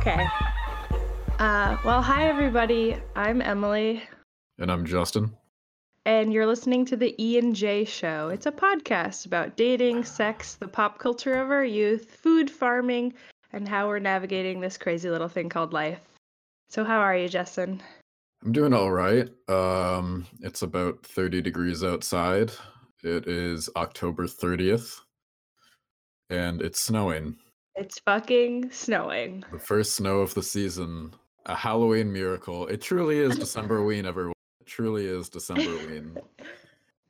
Okay. Uh, well, hi, everybody. I'm Emily, And I'm Justin. and you're listening to the E and J Show. It's a podcast about dating, sex, the pop culture of our youth, food, farming, and how we're navigating this crazy little thing called life. So, how are you, Justin? I'm doing all right. Um, it's about 30 degrees outside. It is October 30th, and it's snowing. It's fucking snowing. The first snow of the season. A Halloween miracle. It truly is Decemberween, everyone. It truly is Decemberween.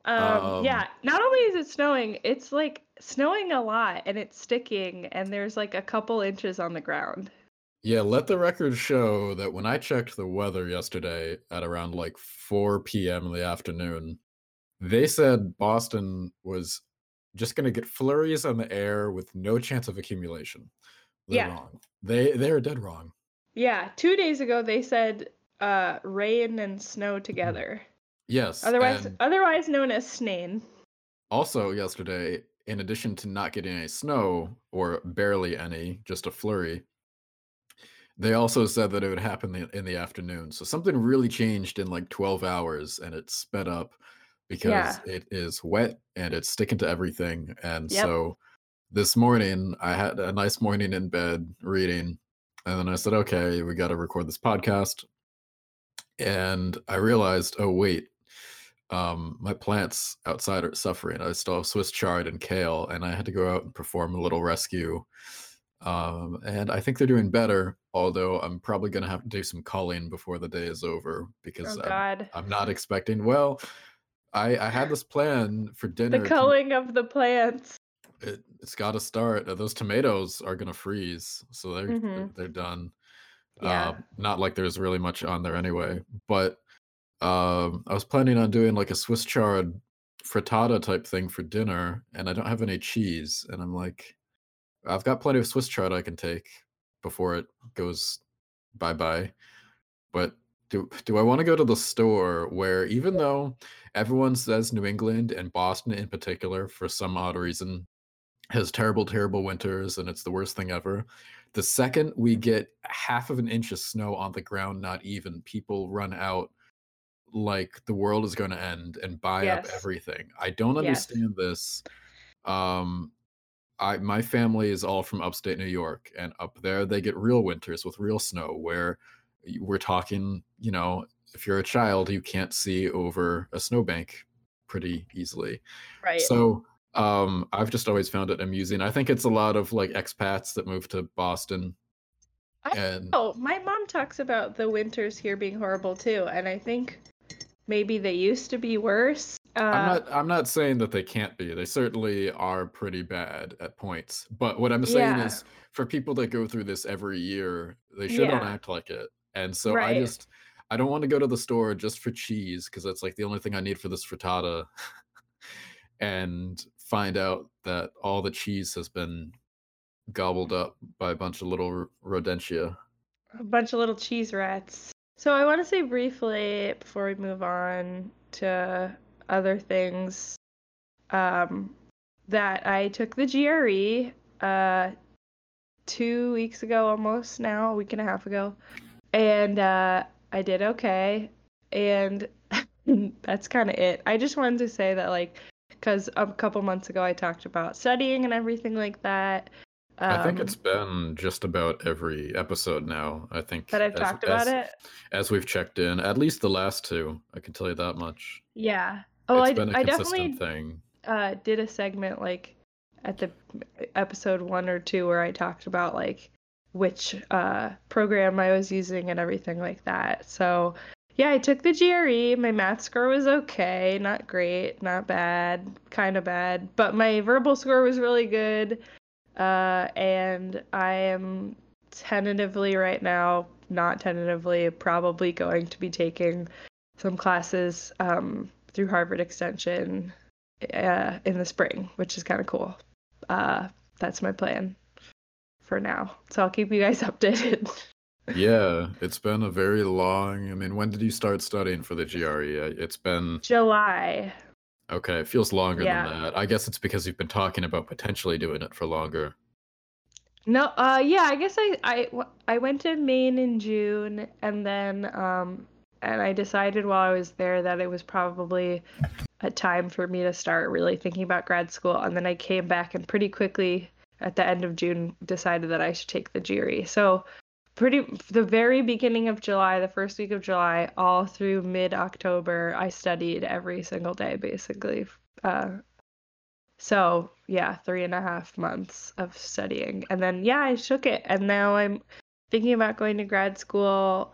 Um, yeah, Um, not only is it snowing, it's like snowing a lot and it's sticking, and there's like a couple inches on the ground. Yeah, let the record show that when I checked the weather yesterday at around like 4 p.m. in the afternoon, they said Boston was just going to get flurries on the air with no chance of accumulation. They're Yeah. wrong. They they are dead wrong. Yeah, two days ago they said uh, rain and snow together, Yes. otherwise otherwise known as snain. also yesterday, in addition to not getting any snow or barely any, just a flurry, they also said that it would happen in the afternoon. So something really changed in like 12 hours and it sped up because Yeah. it is wet and it's sticking to everything. And Yep. so this morning I had a nice morning in bed reading. And then I said, okay, we got to record this podcast. And I realized, oh, wait, um, my plants outside are suffering. I still have Swiss chard and kale, and I had to go out and perform a little rescue. Um, and I think they're doing better, although I'm probably going to have to do some culling before the day is over because Oh I'm, God, I'm not expecting. Well, I, I had this plan for dinner. the to- culling of the plants. it, it's got to start. Uh, Those tomatoes are going to freeze, so they're they're- Mhm. they're done. Yeah. Uh, not like there's really much on there anyway. But um, I was planning on doing like a Swiss chard frittata type thing for dinner, and I don't have any cheese. And I'm like, I've got plenty of Swiss chard I can take before it goes bye bye. But do do I want to go to the store where even though everyone says New England and Boston in particular, for some odd reason, has terrible, terrible winters and it's the worst thing ever. The second we get half of an inch of snow on the ground, not even, people run out like the world is going to end and buy up everything. I don't Yes. understand this. Um, I my family is all from upstate New York, and up there they get real winters with real snow where we're talking, you know, if you're a child, you can't see over a snowbank pretty easily. Right. So um I've just always found it amusing. I think it's a lot of like expats that move to Boston I- and Oh, my mom talks about the winters here being horrible too, and I think maybe they used to be worse. Uh, I'm not I'm not saying that they can't be. They certainly are pretty bad at points. But what I'm saying Yeah. is for people that go through this every year, they shouldn't Yeah. act like it. And so I just I don't want to go to the store just for cheese because that's like the only thing I need for this frittata. and find out that all the cheese has been gobbled up by a bunch of little rodentia. a bunch of little cheese rats. So I want to say briefly before we move on to other things um, that I took the GRE uh, two weeks ago, almost now, a week and a half ago, and uh, I did okay. And that's kind of it. I just wanted to say that, like, because a couple months ago I talked about studying and everything like that. I think um, it's been just about every episode now. I think that I've as- talked about as- it. as we've checked in, at least the last two. I can tell you that much. Yeah. Oh, it's I, been a I definitely thing. uh, did a segment like at the episode one or two where I talked about like which uh, program I was using and everything like that. So yeah, I took the GRE. My math score was okay, not great, not bad, kind of bad, but my verbal score was really good. Uh, and I am tentatively right now, not tentatively, probably going to be taking some classes um, through Harvard Extension uh, in the spring, which is kind of cool. Uh, that's my plan for now. So I'll keep you guys updated. Yeah, it's been a very long. I mean, when did you start studying for the GRE? It's been July. okay. It feels longer Yeah. than that. I guess it's because you've been talking about potentially doing it for longer. No, uh, yeah, I guess I, I, I went to Maine in June, and then, um, and I decided while I was there that it was probably a time for me to start really thinking about grad school. And then I came back and pretty quickly at the end of June decided that I should take the GRE. So pretty the very beginning of July, the first week of July, all through mid October, I studied every single day basically. Uh, so yeah, three and a half months of studying. And then yeah, I shook it. And now I'm thinking about going to grad school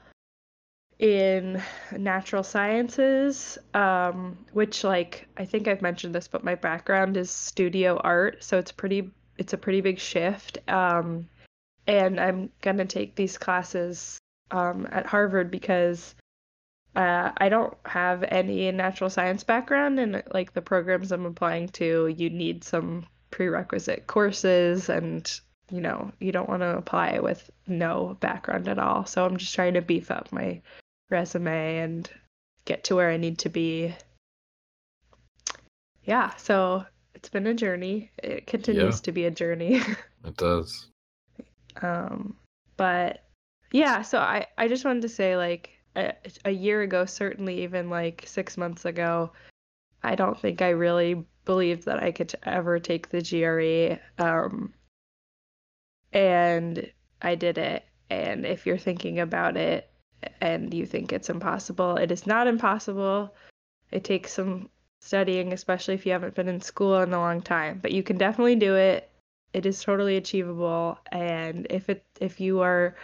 in natural sciences, um, which like I think I've mentioned this, but my background is studio art, so it's pretty it's a pretty big shift. Um, and I'm gonna take these classes um, at Harvard because uh, I don't have any natural science background, and like the programs I'm applying to, you need some prerequisite courses, and you know you don't want to apply with no background at all. So I'm just trying to beef up my resume and get to where I need to be. Yeah, so it's been a journey. It continues Yeah. to be a journey. It does. Um, but yeah, so I I just wanted to say like a, a year ago, certainly even like six months ago, I don't think I really believed that I could ever take the GRE. Um, and I did it. And if you're thinking about it and you think it's impossible, it is not impossible. It takes some studying, especially if you haven't been in school in a long time, but you can definitely do it. It is totally achievable and if it if you are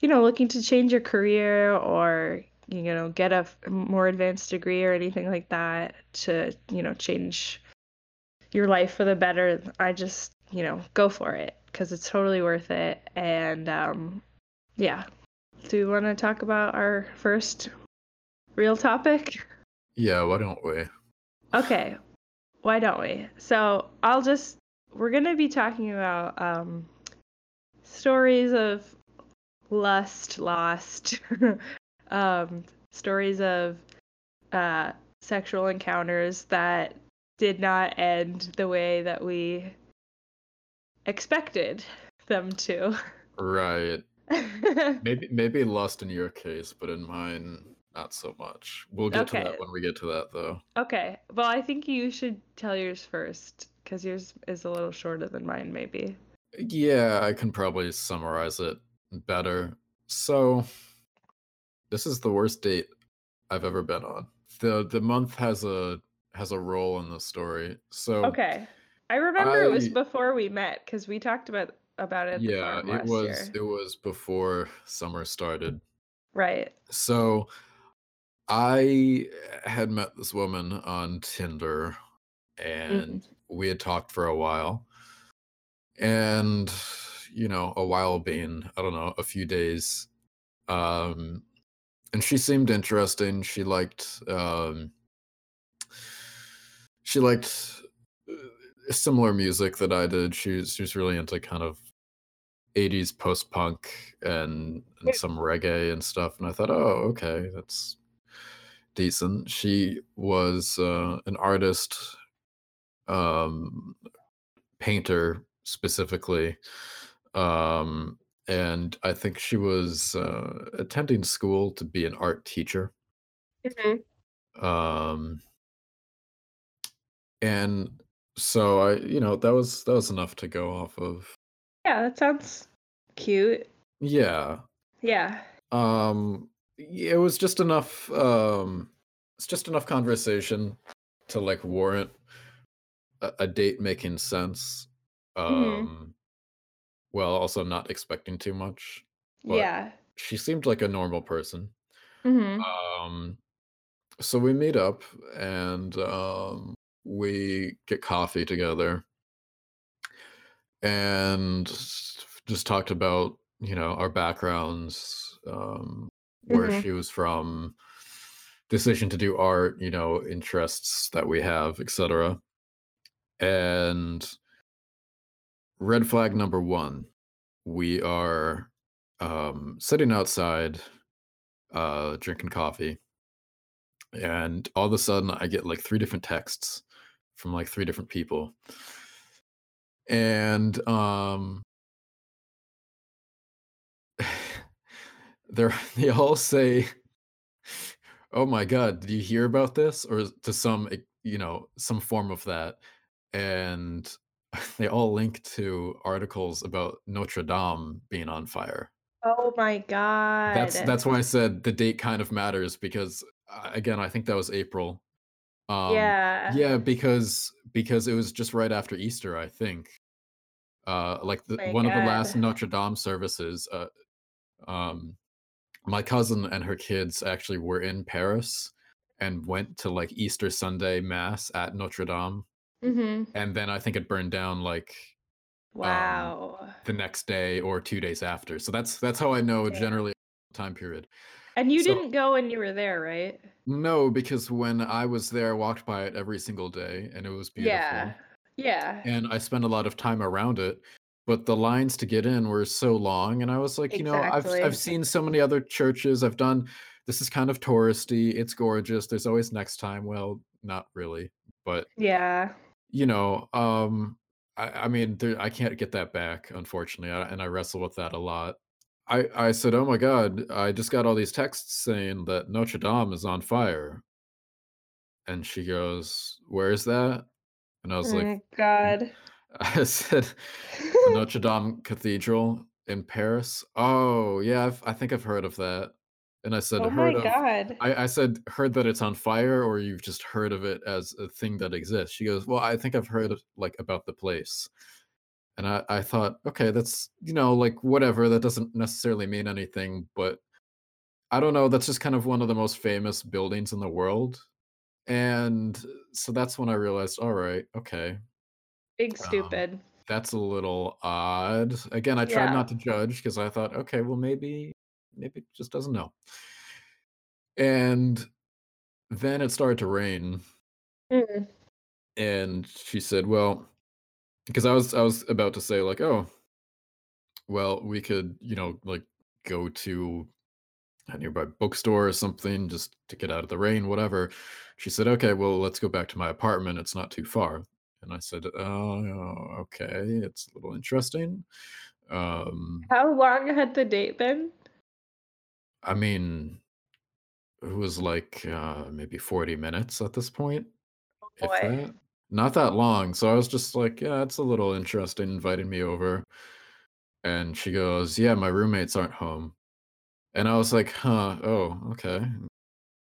you know looking to change your career or you know get a more advanced degree or anything like that to you know change your life for the better i just you know go for it because it's totally worth it. And um yeah. Do you want to talk about our first real topic? Yeah, why don't we? Okay, why don't we? So I'll just we're gonna be talking about um stories of lust, lost, um stories of uh sexual encounters that did not end the way that we expected them to. Right. Maybe maybe lust in your case, but in mine, not so much. We'll get to that when we get to that, though. okay, well I think you should tell yours first because yours is a little shorter than mine, maybe. Yeah, I can probably summarize it better. So, this is the worst date I've ever been on. the The month has a has a role in the story. So, Okay. I remember it was before we met because we talked about about it yeah, it was year. it was before summer started. Right. So, I had met this woman on Tinder and we had talked for a while. And you know, a while being, I don't know, a few days. Um and she seemed interesting. She liked um she liked uh, similar music that I did. She was she was really into kind of 80s post-punk and and some reggae and stuff and I thought, "Oh, okay, that's decent." She was uh, an artist um painter specifically um and I think she was uh, attending school to be an art teacher. Mm-hmm. Um and so I, you know, that was that was enough to go off of. Yeah, that sounds cute. Yeah. Yeah. Um it was just enough um it's just enough conversation to like warrant a, a date making sense. Mhm. Um well, also not expecting too much. Yeah. She seemed like a normal person. hmm Um so we meet up and um we get coffee together and just talked about, you know, our backgrounds, um where Mhm. she was from, decision to do art, you know, interests that we have, etc. And red flag number 1, we are um sitting outside uh drinking coffee and all of a sudden I get like three different texts from like three different people. And um they're they all say, "Oh my god, did you hear about this?" Or to some, you know, some form of that, and they all link to articles about Notre Dame being on fire. Oh my god. that's that's why I said the date kind of matters because, uh, again, I think that was April. Um, Yeah. yeah, because because it was just right after Easter, I think. Uh, like, the My one of the last. Notre Dame services, uh, um, my cousin and her kids actually were in Paris and went to, like, Easter Sunday mass at Notre Dame, Mhm. and then I think it burned down, like, um, Wow. the next day or 2 days after. So that's that's how I know Damn. generally time period. And you So didn't go when you were there, right? No, because when I was there, I walked by it every single day, and it was beautiful. Yeah. Yeah. and I spent a lot of time around it, but the lines to get in were so long, and I was like, "You know, I've I've seen so many other churches, I've done this is kind of touristy, it's gorgeous, there's always next time." Well, not really, but, Yeah. you know, um, I I mean, there I can't get that back, unfortunately, uh, and I wrestle with that a lot. I I said, "Oh my god, I just got all these texts saying that Notre Dame is on fire." And she goes, "Where is that?" And I was like, Mm, god. I said, Notre Dame Cathedral in Paris." "Oh, yeah, I've I think I've heard of that." And I said, Oh my "Heard of" god. I I said, "Heard that it's on fire, or you've just heard of it as a thing that exists?" She goes, "Well, I think I've heard like, about the place." And I I thought, "Okay, that's, you know, like, whatever, that doesn't necessarily mean anything," but I don't know, that's just kind of one of the most famous buildings in the world, and so that's when I realized, "Alright, okay." Big Um, that's a little odd. Again, I tried Yeah. not to judge because I thought, "Okay, well, maybe maybe it just doesn't know." And then it started to rain, Mm. and she said, "Well" because I was I was about to say like, "Oh, well, we could, you know, like, go to a nearby bookstore or something just to get out of the rain, whatever." She said, "Okay, well, let's go back to my apartment, it's not too far." And I said, "Oh, okay, it's a little interesting." Um, How long had the date been? I mean, it was like, uh, maybe 40 minutes at this point, Oh if that. Not that long, so I was just like, "Yeah, it's a little interesting," inviting me over, and she goes, "Yeah, my roommates aren't home." And I was like, "Huh, oh, okay,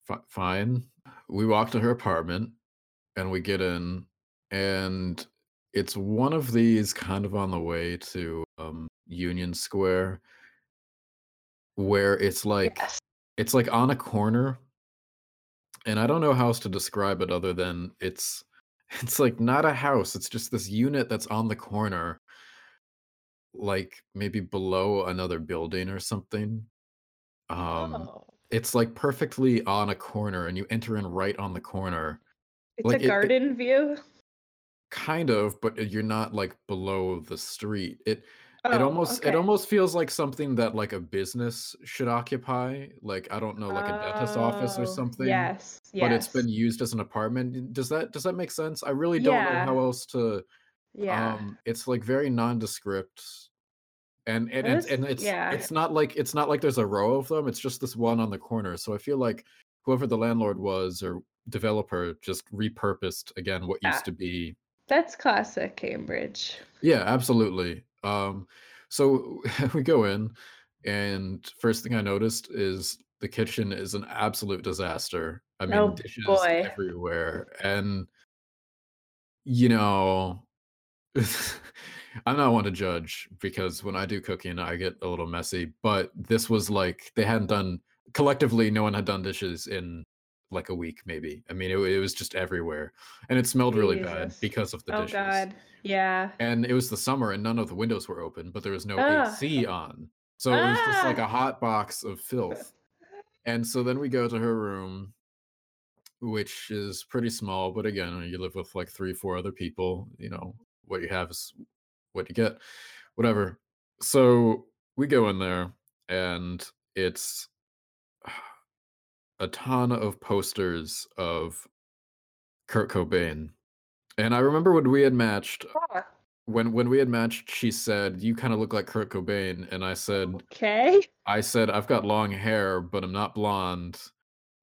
fi fine." We walk to her apartment, and we get in, and it's one of these kind of on the way to, um, Union Square, where it's like Yes. it's like on a corner And I don't know how else to describe it other than it's it's like not a house, it's just this unit that's on the corner, like maybe below another building or something. Um, Oh. it's like perfectly on a corner and you enter in right on the corner. It's a Like it, it garden view? Kind of, but you're not like below the street. It it Oh, almost it almost feels like something that like a business should occupy. Like I don't know, like a dentist office or Oh, something yes, But it's been used as an apartment. Does that does that make sense? I really don't know how else to yeah. um, it's, like, very nondescript, and and That and and it's yeah, it's not like it's not like there's a row of them, it's just this one on the corner, so I feel like whoever the landlord was or developer just repurposed, again, what yeah. used to be That's classic Cambridge. Yeah, absolutely. Um, so we go in, and first thing I noticed is the kitchen is an absolute disaster. I mean, Oh, dishes boy. everywhere, and You know, I'm not one to judge because when I do cooking, I get a little messy, but this was like they hadn't done collectively, no one had done dishes in like a week, maybe. I mean, it, it was just everywhere and it smelled really bad because of the dishes. Oh dishes. god. Yeah. And it was the summer and none of the windows were open, but there was no. AC on. So it was just like Ah! a hot box of filth. And so then we go to her room which is pretty small, but again, you live with like 3, 4 other people, you know, what you have is what you get, whatever. So, we go in there, and it's a ton of posters of Kurt Cobain, and I remember when we had matched, Ah. when when we had matched, she said, "You kinda look like Kurt Cobain," and I said Okay. I said, "I've got long hair, but I'm not blonde."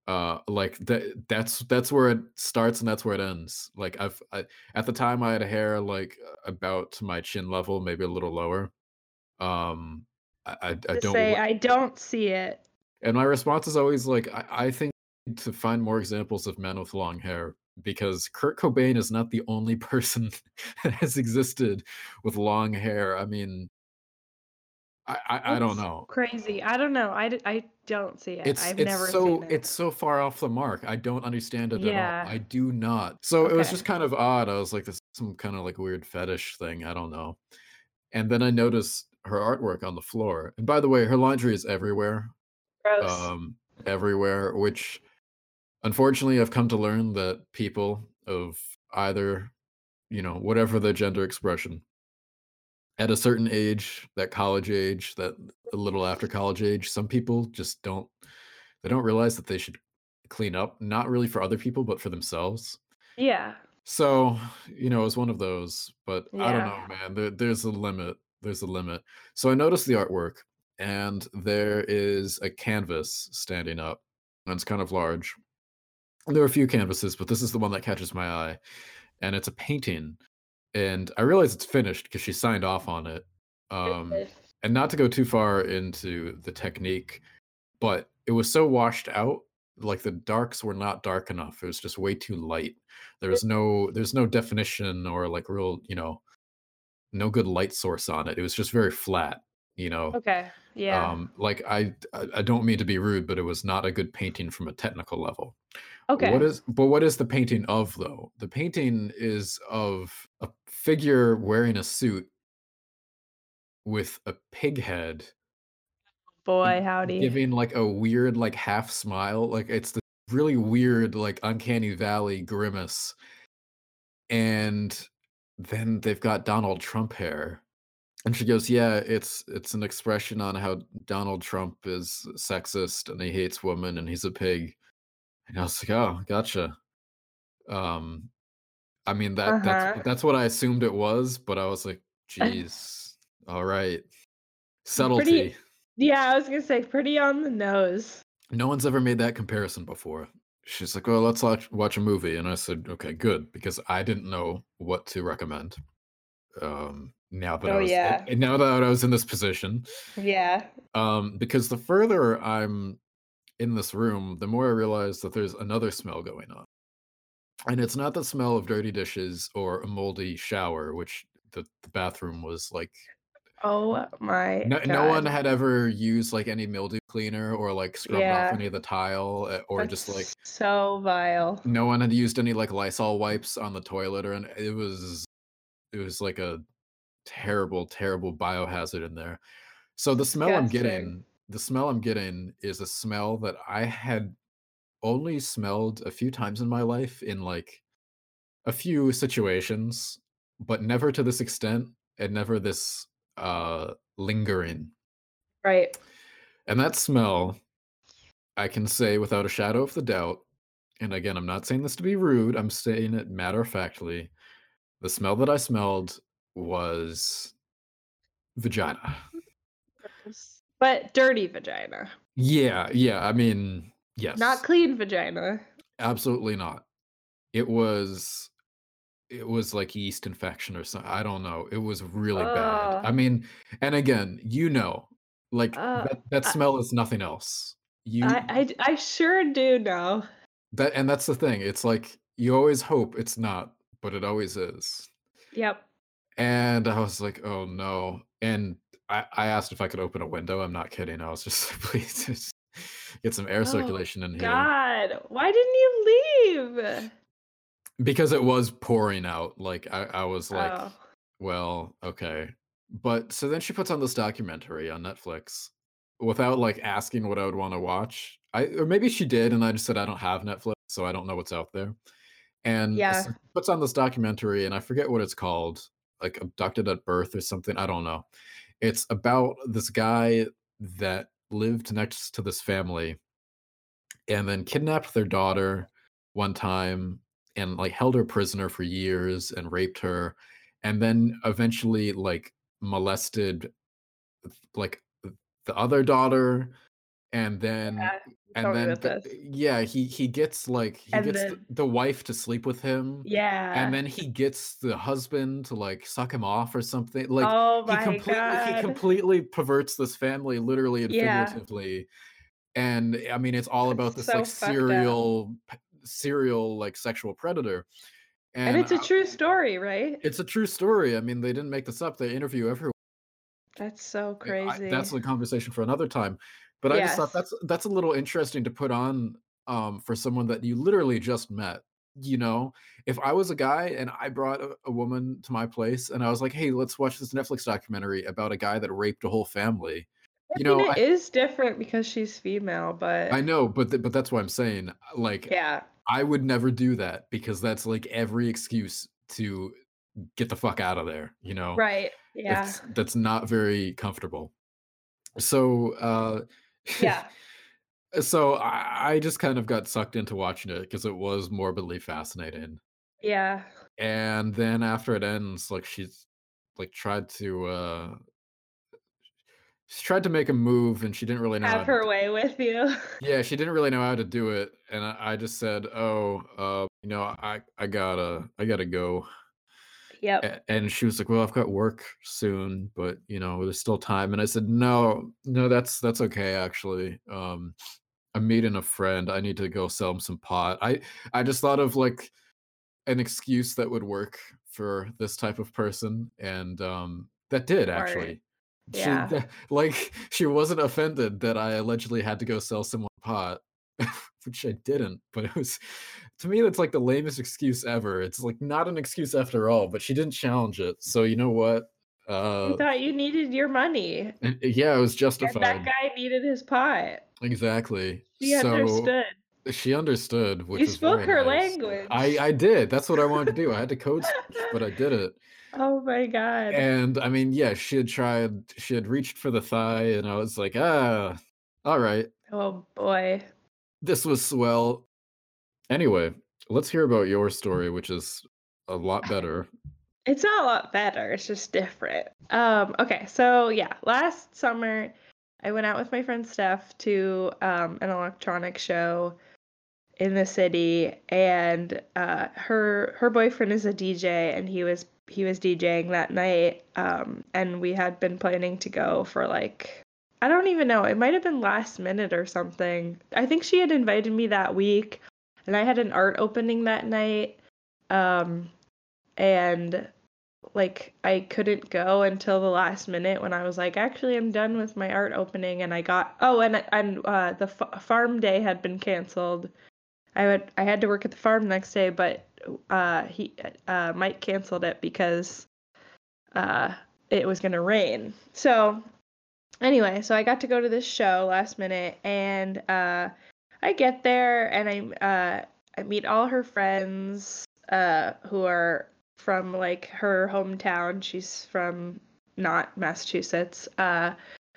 Uh, like, that that's that's where it starts and that's where it ends. Like, I've I at the time, I had hair, like, about to my chin level, maybe a little lower. Um, I I I don't say, "I don't see it." And my response is always like, I I think to find more examples of men with long hair because Kurt Cobain is not the only person that has existed with long hair. I mean I I I don't know. crazy. I don't know. I, I don't see it. It's I've it's never seen so it. it's so far off the mark. I don't understand it at all. I do not. So it was just kind of odd. I was like, "This is some kinda, like, weird fetish thing." I don't know. And then I noticed her artwork on the floor. And by the way, her laundry is everywhere. Gross. Um, everywhere, which unfortunately, I've come to learn that people of either, you know, whatever their gender expression at a certain age, that college age, that a little after college age, some people just don't they don't realize that they should clean up, not really for other people, but for themselves. Yeah. So, you know, it was one of those, but I don't know, man. There there's a limit. There's a limit. So I noticed the artwork, and there is a canvas standing up, and it's kind of large. There are a few canvases, but this is the one that catches my eye, and it's a painting, and I realize it's finished because she signed off on it. Um, and not to go too far into the technique, but it was so washed out, like, the darks were not dark enough. It was just way too light. There's no there's no definition or, like, real, you know, no good light source on it. It was just very flat, you know? Okay. Yeah. Um, like, I I I don't mean to be rude, but it was not a good painting from a technical level. Okay. what is but what is the painting of, though? The painting is of a figure wearing a suit with a pig head Boy, howdy. giving, like, a weird, like, half smile. Like, it's the really weird, like, uncanny valley grimace. And then they've got Donald Trump hair. And she goes, "Yeah, it's it's an expression on how Donald Trump is sexist, and he hates women, and he's a pig." And I was like, "Oh, gotcha." Um, I mean, that that's Uh-huh. that's what I assumed it was, but I was like, "Geez, alright." Pretty Subtlety. yeah, I was gonna say pretty on the nose. No one's ever made that comparison before. She's like, "Well, let's watch watch a movie," and I said, "Okay, good," because I didn't know what to recommend. Um, now that I Oh, was yeah. now that I was in this position. Yeah. Um, because the further I'm in this room, the more I realize that there's another smell going on. And it's not the smell of dirty dishes or a moldy shower, which the the bathroom was like Oh my no no one had ever used, like, any mildew cleaner or, like, scrubbed off any of the tile, eh, or just, like so vile. no one had used any, like, Lysol wipes on the toilet or an it was it was like a terrible, terrible biohazard in there. So the smell I'm getting the smell I'm getting is a smell that I had only smelled a few times in my life in, like, a few situations, but never to this extent and never this, uh, lingering. Right. And that smell, I can say without a shadow of the doubt, and again, I'm not saying this to be rude, I'm saying it matter-of-factly, the smell that I smelled was vagina. But dirty vagina. Yeah, yeah, I mean, yes. Not clean vagina. Absolutely not. It was it was like yeast infection or something. I don't know, it was really bad. I mean and again, you know, like, Uh, that that I smell is nothing else. You I I I I sure do know. That and that's the thing, it's like, you always hope it's not, but it always is. Yep. And I was like, "Oh, no." And I I asked if I could open a window, I'm not kidding, I was just like, "Please just get some air Oh circulation in here." god. Why didn't you leave? Because it was pouring out, like, I I was like, Oh. "Well, okay." But so then she puts on this documentary on Netflix without, like, asking what I would wanna watch. I or maybe she did, and I just said, "I don't have Netflix, so I don't know what's out there." And Yeah. puts on this documentary, and I forget what it's called, like, Abducted at Birth or something, I don't know. It's about this guy that lived next to this family and then kidnapped their daughter one time and, like, held her prisoner for years and raped her, and then eventually like molested like the other daughter and then Yeah, and then the, yeah he he gets like he And gets the, then the wife to sleep with him yeah and then he gets the husband to like suck him off or something like Oh he completely he completely perverts this family literally and Yeah. figuratively and i mean it's all about It's this like so up. serial serial like sexual predator And and it's a true story, right? it's a true story i mean they didn't make this up they interview everyone That's so I- I- crazy. that's a conversation for another time. But I just thought that's that's a little interesting to put on um, for someone that you literally just met. You know, if I was a guy and I brought a, a woman to my place and I was like, "Hey, let's watch this Netflix documentary about a guy that raped a whole family," you know, it I is different because she's female, but I know, but th- but that's what I'm saying. uh, Like, yeah. I would never do that because that's like every excuse to get the fuck out of there. You know, Right. Yeah. it's that's not very comfortable. So, uh, Yeah. So I, I just kind of got sucked into watching it because it was morbidly fascinating. Yeah. And then after it ends, like she's like tried to uh she tried to make a move and she didn't really know how Have her way with you. yeah, she didn't really know how to do it. And I, I just said, Oh, uh, you know, I I gotta I gotta go. Yep. A- And she was like, Well, I've got work soon, but you know, there's still time. And I said, No, no, that's that's okay actually. Um I'm meeting a friend. I need to go sell him some pot. I I just thought of like an excuse that would work for this type of person, and um, that did actually. She Yeah. like she wasn't offended that I allegedly had to go sell someone pot, which I didn't. But it was to me that's like the lamest excuse ever. It's like not an excuse after all. But she didn't challenge it, so you know what? Uh, You thought you needed your money. and- yeah, it was And that guy needed his pot. Exactly. She So understood. she understood, which You spoke her nice. language. I I did. That's what I wanted to do. I had to code switch, but I did it. oh my god. And I mean, yeah, she had tried. She had reached for the thigh, and I was like, ah, all right, Oh boy. this was swell. Anyway, let's hear about your story, which is a lot better. It's not a lot better. It's just different. Um, okay, so yeah, last summer I went out with my friend Steph to um, an electronic show in the city, and uh, her her boyfriend is a DJ, and he was he was DJing that night, um, and we had been planning to go for like I don't even know. It might have been last minute or something. I think she had invited me that week, and I had an art opening that night. Um, and like I couldn't go until the last minute when I was like, actually, I'm done with my art opening, and I got oh, and and uh, the f- farm day had been canceled. I would I had to work at the farm the next day, but uh, he uh, Mike canceled it because uh, it was gonna rain. So anyway, so I got to go to this show last minute, and uh, I get there and I uh, I meet all her friends uh, who are from like her hometown. She's from not Massachusetts, uh,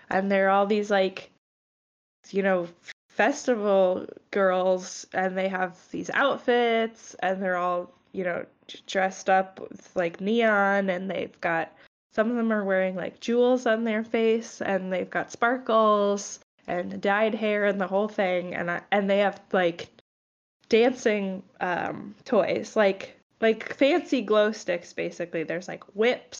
and they're all these like you know festival girls, and they have these outfits, and they're all you know dressed up with like neon, and they've got some of them are wearing like jewels on their face, and they've got sparkles and dyed hair and the whole thing, and I, and they have like dancing um, toys, like like fancy glow sticks. Basically, there's like whips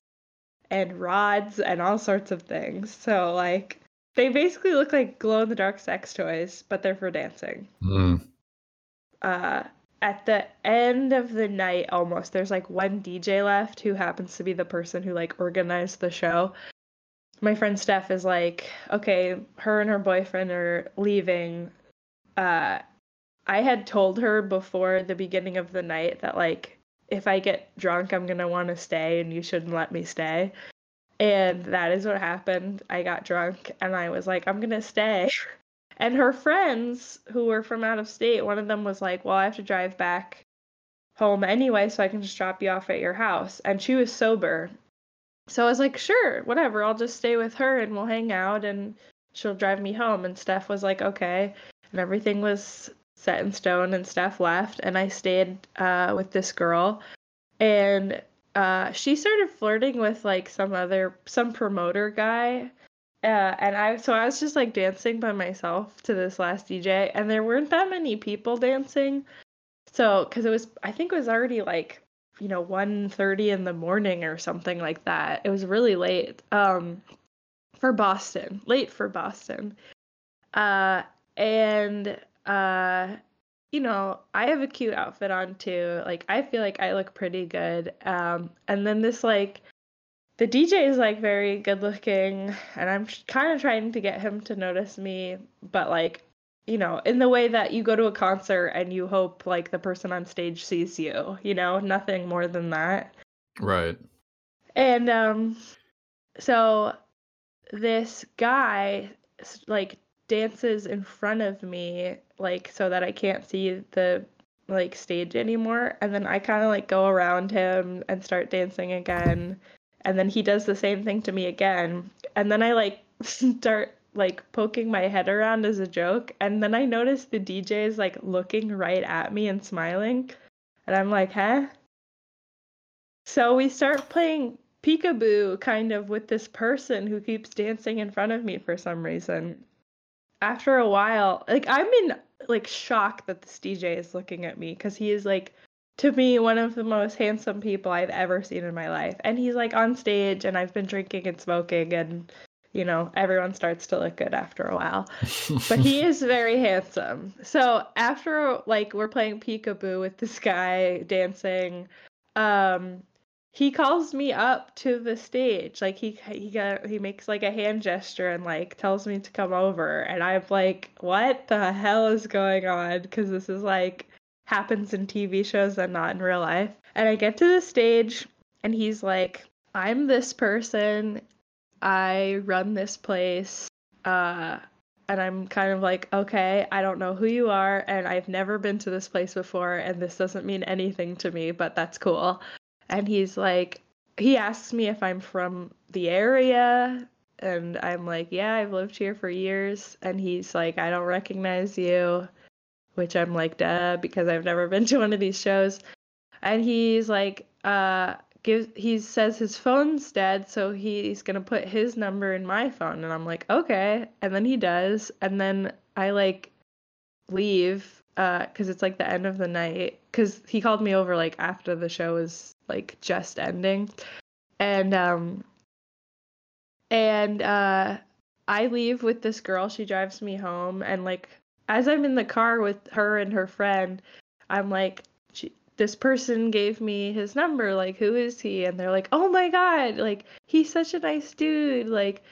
and rods and all sorts of things. So like they basically look like glow in the dark sex toys, but they're for dancing. Mm. Uh, at the end of the night, almost there's like one DJ left who happens to be the person who like organized the show. My friend Steph is like, okay, her and her boyfriend are leaving. Uh, I had told her before the beginning of the night that like if I get drunk, I'm gonna want to stay, and you shouldn't let me stay. And that is what happened. I got drunk, and I was like, I'm gonna stay. And her friends who were from out of state, one of them was like, Well, I have to drive back home anyway, so I can just drop you off at your house. And she was sober. So I was like, Sure, whatever, I'll just stay with her and we'll hang out and she'll drive me home. And Steph was like, Okay. And everything was set in stone, and Steph left. And I stayed uh, with this girl. And uh, she started flirting with like some other some promoter guy. Uh, and I so I was just like dancing by myself to this last DJ, and there weren't that many people dancing. So, because it was, I think it was already like, you know, 1.30 in the morning or something like that. It was really late. Um, for Boston, late for Boston. Uh, and uh, you know, I have a cute outfit on too. Like I feel like I look pretty good. Um, and then this like the DJ is like very good looking and I'm kind of trying to get him to notice me, but like, you know, in the way that you go to a concert and you hope like the person on stage sees you, you know, nothing more than that. Right. And um so this guy like dances in front of me like so that I can't see the like stage anymore and then I kind of like go around him and start dancing again and then he does the same thing to me again and then I like start like poking my head around as a joke and then I notice the DJ is like looking right at me and smiling and I'm like, "Huh?" So we start playing peekaboo kind of with this person who keeps dancing in front of me for some reason after a while, like I'm in like shock that this DJ is looking at me because he is like to me one of the most handsome people I've ever seen in my life. And he's like on stage and I've been drinking and smoking and you know, everyone starts to look good after a while. but he is very handsome. So after like we're playing peekaboo with this guy dancing, um he calls me up to the stage like he he got he makes like a hand gesture and like tells me to come over and i'm like what the hell is going on because this is like happens in tv shows and not in real life and i get to the stage and he's like i'm this person i run this place uh and i'm kind of like okay i don't know who you are and i've never been to this place before and this doesn't mean anything to me but that's cool and he's like he asks me if I'm from the area and I'm like, "Yeah, I've lived here for years." And he's like, "I don't recognize you." Which I'm like, "Duh," because I've never been to one of these shows. And he's like, uh gives he says his phone's dead, so he's going to put his number in my phone. And I'm like, "Okay." And then he does, and then I like leave uh cuz it's like the end of the night. Cuz he called me over like after the show was like just ending. And um and uh I leave with this girl, she drives me home. And like as I'm in the car with her and her friend, I'm like this person gave me his number, like who is he? And they're like, "Oh my god, like he's such a nice dude, like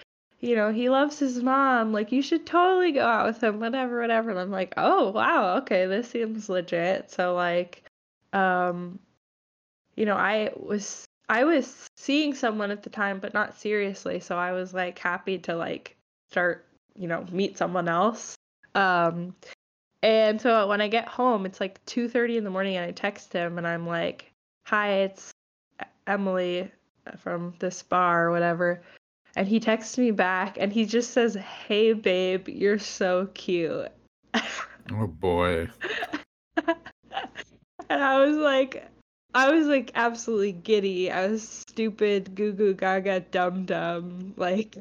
you know, he loves his mom. Like, you should totally go out with him, whatever, whatever. And I'm like, oh, wow, okay, this seems legit. So, like, um, you know, I was I was seeing someone at the time, but not seriously. So I was like happy to like start, you know, meet someone else. Um, and so when I get home, it's like 2:30 in the morning, and I text him, and I'm like, "Hi, it's Emily from this bar or whatever." And he texts me back, and he just says, "Hey, babe, you're so cute." oh boy. and I was like, I was like absolutely giddy. I was stupid, goo goo gaga, dum dum. Like,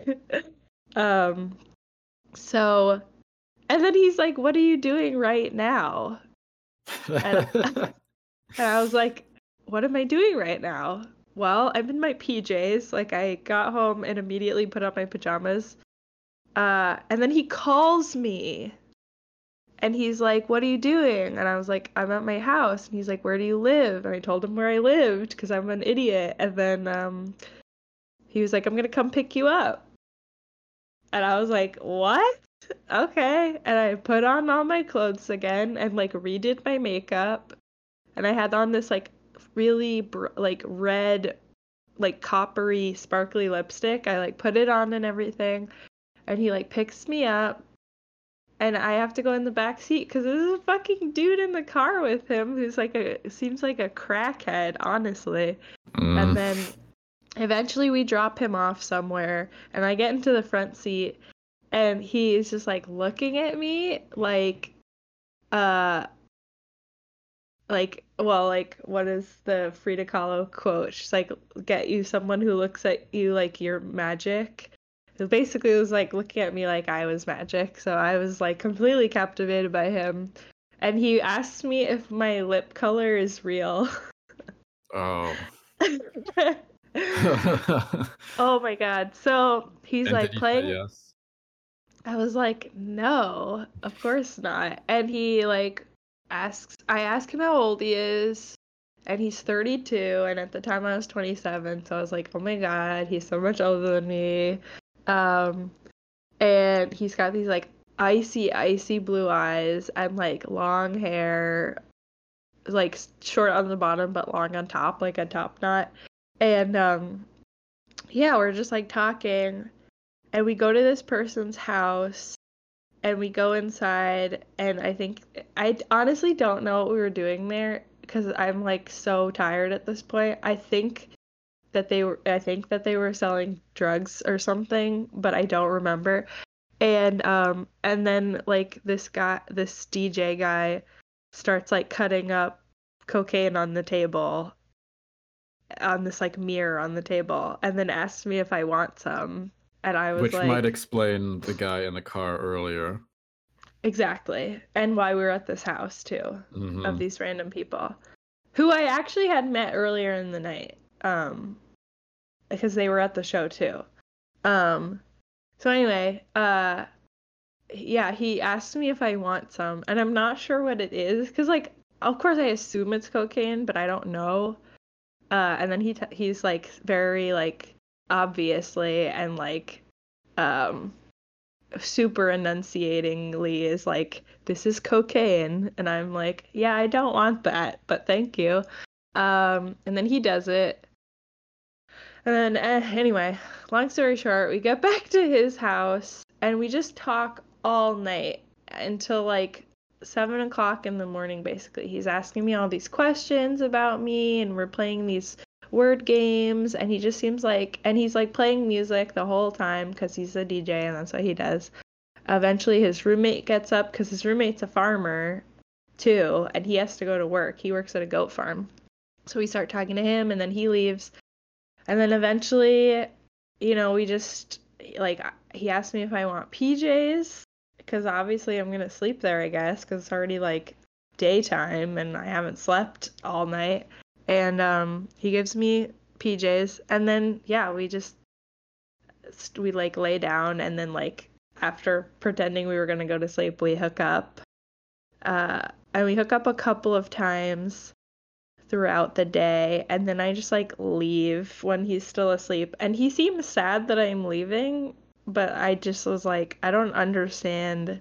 um, so, and then he's like, "What are you doing right now?" And, and I was like, "What am I doing right now?" Well, I'm in my PJs. Like, I got home and immediately put on my pajamas. Uh, and then he calls me and he's like, What are you doing? And I was like, I'm at my house. And he's like, Where do you live? And I told him where I lived because I'm an idiot. And then um, he was like, I'm going to come pick you up. And I was like, What? Okay. And I put on all my clothes again and like redid my makeup. And I had on this like really br- like red, like coppery, sparkly lipstick. I like put it on and everything. And he like picks me up and I have to go in the back seat because there's a fucking dude in the car with him who's like a seems like a crackhead, honestly. Mm. And then eventually we drop him off somewhere, and I get into the front seat, and he's just like looking at me like, uh, like well like what is the Frida Kahlo quote? She's like get you someone who looks at you like you're magic. It basically was like looking at me like I was magic. So I was like completely captivated by him. And he asked me if my lip color is real. Oh. oh my god. So he's And like did you say playing yes. I was like, no, of course not. And he like asks, I ask him how old he is, and he's 32. And at the time I was 27, so I was like, oh my god, he's so much older than me. Um, and he's got these like icy, icy blue eyes and like long hair, like short on the bottom but long on top, like a top knot. And um, yeah, we're just like talking and we go to this person's house and we go inside and i think i honestly don't know what we were doing there because i'm like so tired at this point. I think that they were i think that they were selling drugs or something but i don't remember. And um and then like this guy this dj guy starts like cutting up cocaine on the table on this like mirror on the table and then asks me if i want some and I was Which like, might explain the guy in the car earlier. exactly. And why we were at this house too Mhm. of these random people who I actually had met earlier in the night. Um, because they were at the show too. Um, so anyway, uh, yeah, he asked me if I want some, and I'm not sure what it is because like, of course, I assume it's cocaine, but I don't know. Uh, and then he t- he's like very like obviously and like um super enunciatingly is like this is cocaine. And i'm like yeah i don't want that but thank you. Um and then he does it. And then eh, anyway long story short we get back to his house and we just talk all night until like seven o'clock in the morning basically. He's asking me all these questions about me and we're playing these word games and he just seems like and he's like playing music the whole time because he's a dj and that's what he does. Eventually his roommate gets up because his roommate's a farmer too and he has to go to work. He works at a goat farm. So we start talking to him and then he leaves. And then eventually you know we just like he asked me if i want pjs because obviously i'm gonna sleep there i guess because it's already like daytime and i haven't slept all night and um he gives me PJs and then yeah we just we like lay down and then like after pretending we were to go to sleep we hook up uh and we hook up a couple of times throughout the day and then I just like leave when he's still asleep and he seems sad that I'm leaving but I just was like I don't understand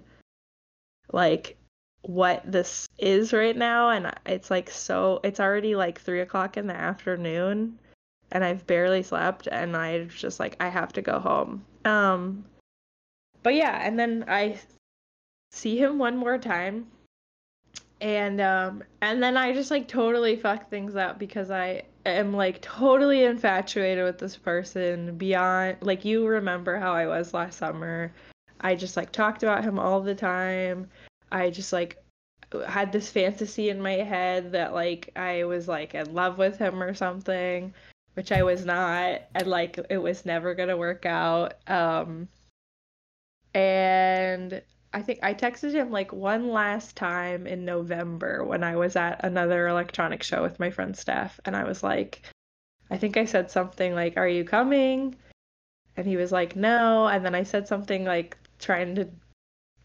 like what this is right now and it's like so it's already like three o'clock in the afternoon and i've barely slept and i just like i have to go home. Um but yeah and then i see him one more time and um and then i just like totally fuck things up because i am like totally infatuated with this person beyond like you remember how i was last summer. I just like talked about him all the time I just like had this fantasy in my head that like I was like in love with him or something, which I was not, and like it was never gonna work out. Um, and I think I texted him like one last time in November when I was at another electronic show with my friend Steph, and I was like, I think I said something like, "Are you coming?" And he was like, "No," and then I said something like trying to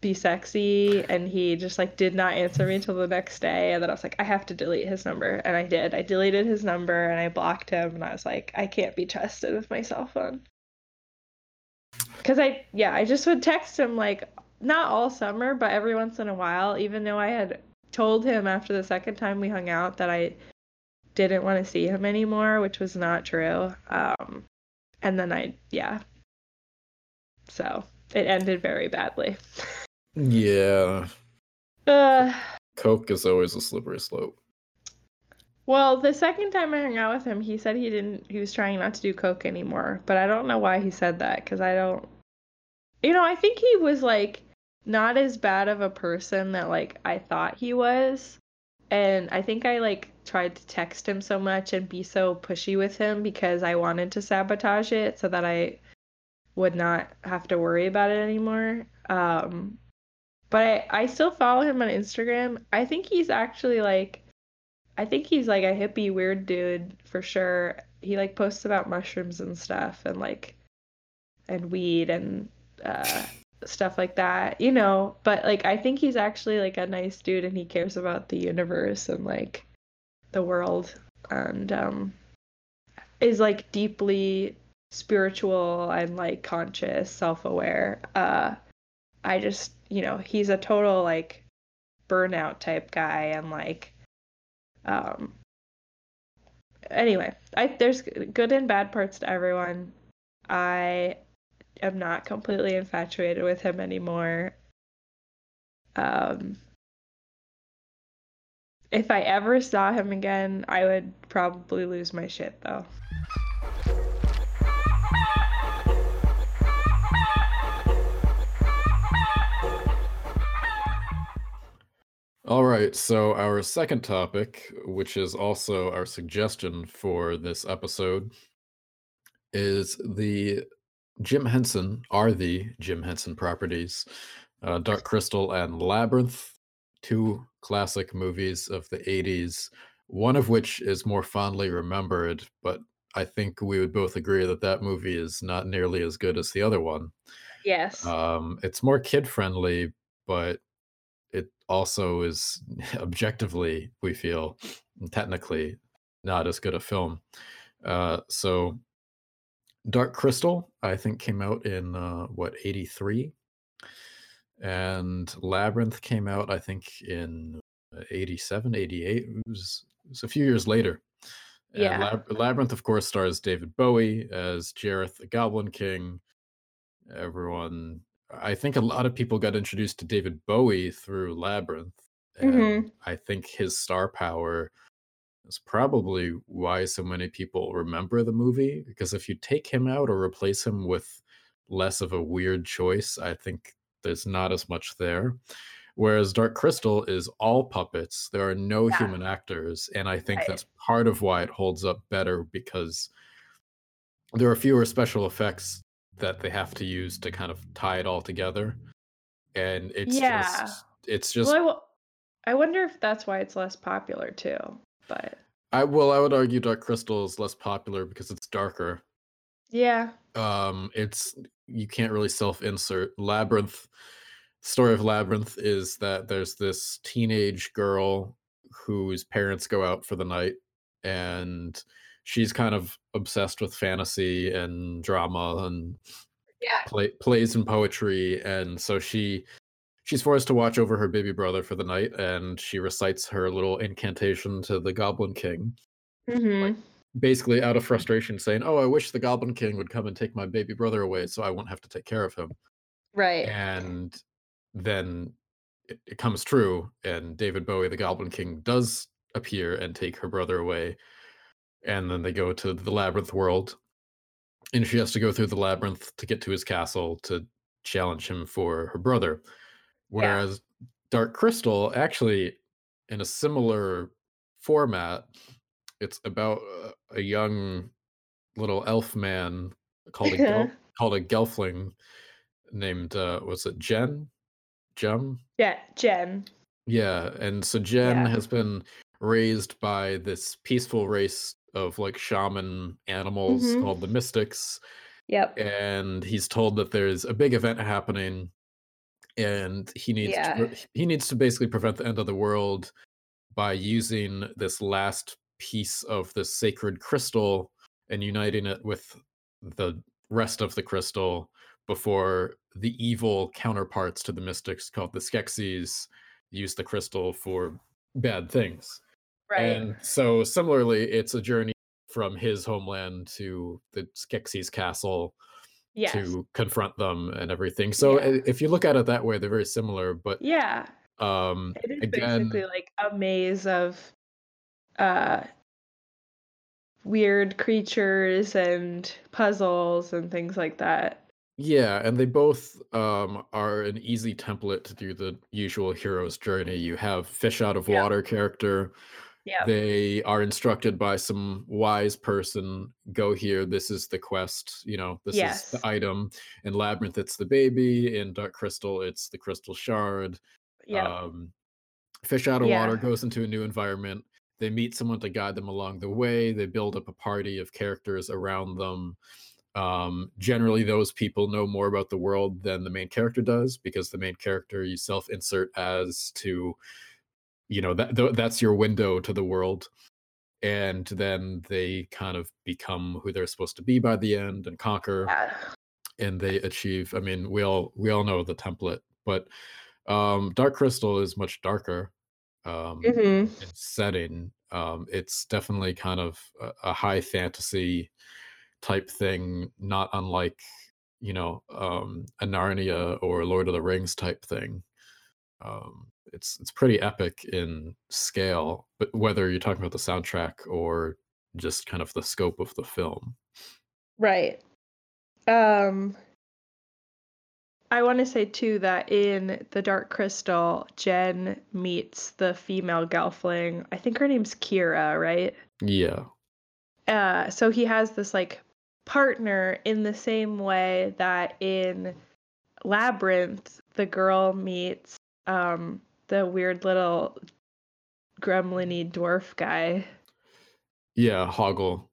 be sexy and he just like did not answer me until the next day and then I was like I have to delete his number and I did. I deleted his number and I blocked him and I was like I can't be trusted with my cell phone. Cuz I yeah, I just would text him like not all summer but every once in a while even though I had told him after the second time we hung out that I didn't want to see him anymore, which was not true. Um and then I yeah. So, it ended very badly. Yeah. Uh, Coke is always a slippery slope. well, the second time I hung out with him, he said he didn't. He was trying not to do coke anymore, but I don't know why he said that because I don't. You know, I think he was like not as bad of a person that like I thought he was, and I think I like tried to text him so much and be so pushy with him because I wanted to sabotage it so that I would not have to worry about it anymore. Um, but I, I still follow him on Instagram. I think he's actually like, I think he's like a hippie weird dude for sure. He like posts about mushrooms and stuff and like, and weed and uh, stuff like that, you know. But like, I think he's actually like a nice dude and he cares about the universe and like the world and um, is like deeply spiritual and like conscious, self aware. Uh, I just, you know, he's a total like burnout type guy and like um anyway, I there's good and bad parts to everyone. I am not completely infatuated with him anymore. Um if I ever saw him again, I would probably lose my shit though. All right, so our second topic, which is also our suggestion for this episode, is the Jim Henson, are the Jim Henson properties, uh, Dark Crystal and Labyrinth, two classic movies of the 80s, one of which is more fondly remembered, but I think we would both agree that that movie is not nearly as good as the other one. Yes. Um, it's more kid friendly, but also is objectively, we feel, technically not as good a film. Uh, so Dark Crystal, I think, came out in uh, what, 83? And Labyrinth came out, I think, in 87, 88. It was, it was a few years later. Yeah. Lab- Labyrinth, of course, stars David Bowie as Jareth the Goblin King. Everyone, I think a lot of people got introduced to David Bowie through Labyrinth. And Mhm. I think his star power is probably why so many people remember the movie. Because if you take him out or replace him with less of a weird choice, I think there's not as much there. Whereas Dark Crystal is all puppets. There are no Yeah. human actors. And I think Right. that's part of why it holds up better because there are fewer special effects that they have to use to kind of tie it all together. And it's Yeah. just it's just Well, I, w- I wonder if that's why it's less popular too. But I well, I would argue Dark Crystal is less popular because it's darker. yeah. Um, it's you can't really self-insert. Labyrinth story of Labyrinth is that there's this teenage girl whose parents go out for the night and she's kind of obsessed with fantasy and drama and Yeah. play, plays and poetry and so she she's forced to watch over her baby brother for the night and she recites her little incantation to the goblin king hmm basically out of frustration saying oh i wish the goblin king would come and take my baby brother away so i won't have to take care of him Right. and then it, it comes true and david bowie the goblin king does appear and take her brother away and then they go to the labyrinth world and she has to go through the labyrinth to get to his castle to challenge him for her brother whereas dark crystal actually in a similar format it's about uh, a young little elf man called a gel- called a gelfling named uh was it jen jem Yeah. Jen. yeah and so jen Yeah. has been raised by this peaceful race of like shaman animals Mhm. called the mystics Yep. and he's told that there's a big event happening and he needs to Yeah. pre- he needs to basically prevent the end of the world by using this last piece of the sacred crystal and uniting it with the rest of the crystal before the evil counterparts to the mystics called the Skeksis use the crystal for bad things. Right. And so similarly, it's a journey from his homeland to the Skeksis castle yes. to confront them and everything. So Yeah. if you look at it that way, they're very similar. But Yeah. um, It is again, basically like a maze of uh weird creatures and puzzles and things like that. Yeah, and they both um, are an easy template to do the usual hero's journey. You have fish out of water character. They are instructed by some wise person, go here, this is the quest, you know, this is the item. In Labyrinth, it's the baby. In Dark Crystal, it's the crystal shard. Um, fish out of water goes into a new environment. They meet someone to guide them along the way. They build up a party of characters around them. Um, generally, those people know more about the world than the main character does because the main character you self insert as to, you know, that th- that's your window to the world. And then they kind of become who they're supposed to be by the end and conquer and they achieve i mean we all we all know the template but um dark crystal is much darker um Mhm. in setting um it's definitely kind of a, a high fantasy type thing not unlike you know um a narnia or lord of the rings type thing um it's it's pretty epic in scale but whether you're talking about the soundtrack or just kind of the scope of the film Right. Um I want to say too that in The Dark Crystal, Jen meets the female Gelfling. I think her name's Kira, right? yeah Uh so he has this like partner in the same way that in Labyrinth the girl meets um the weird little gremlin-y dwarf guy. yeah hoggle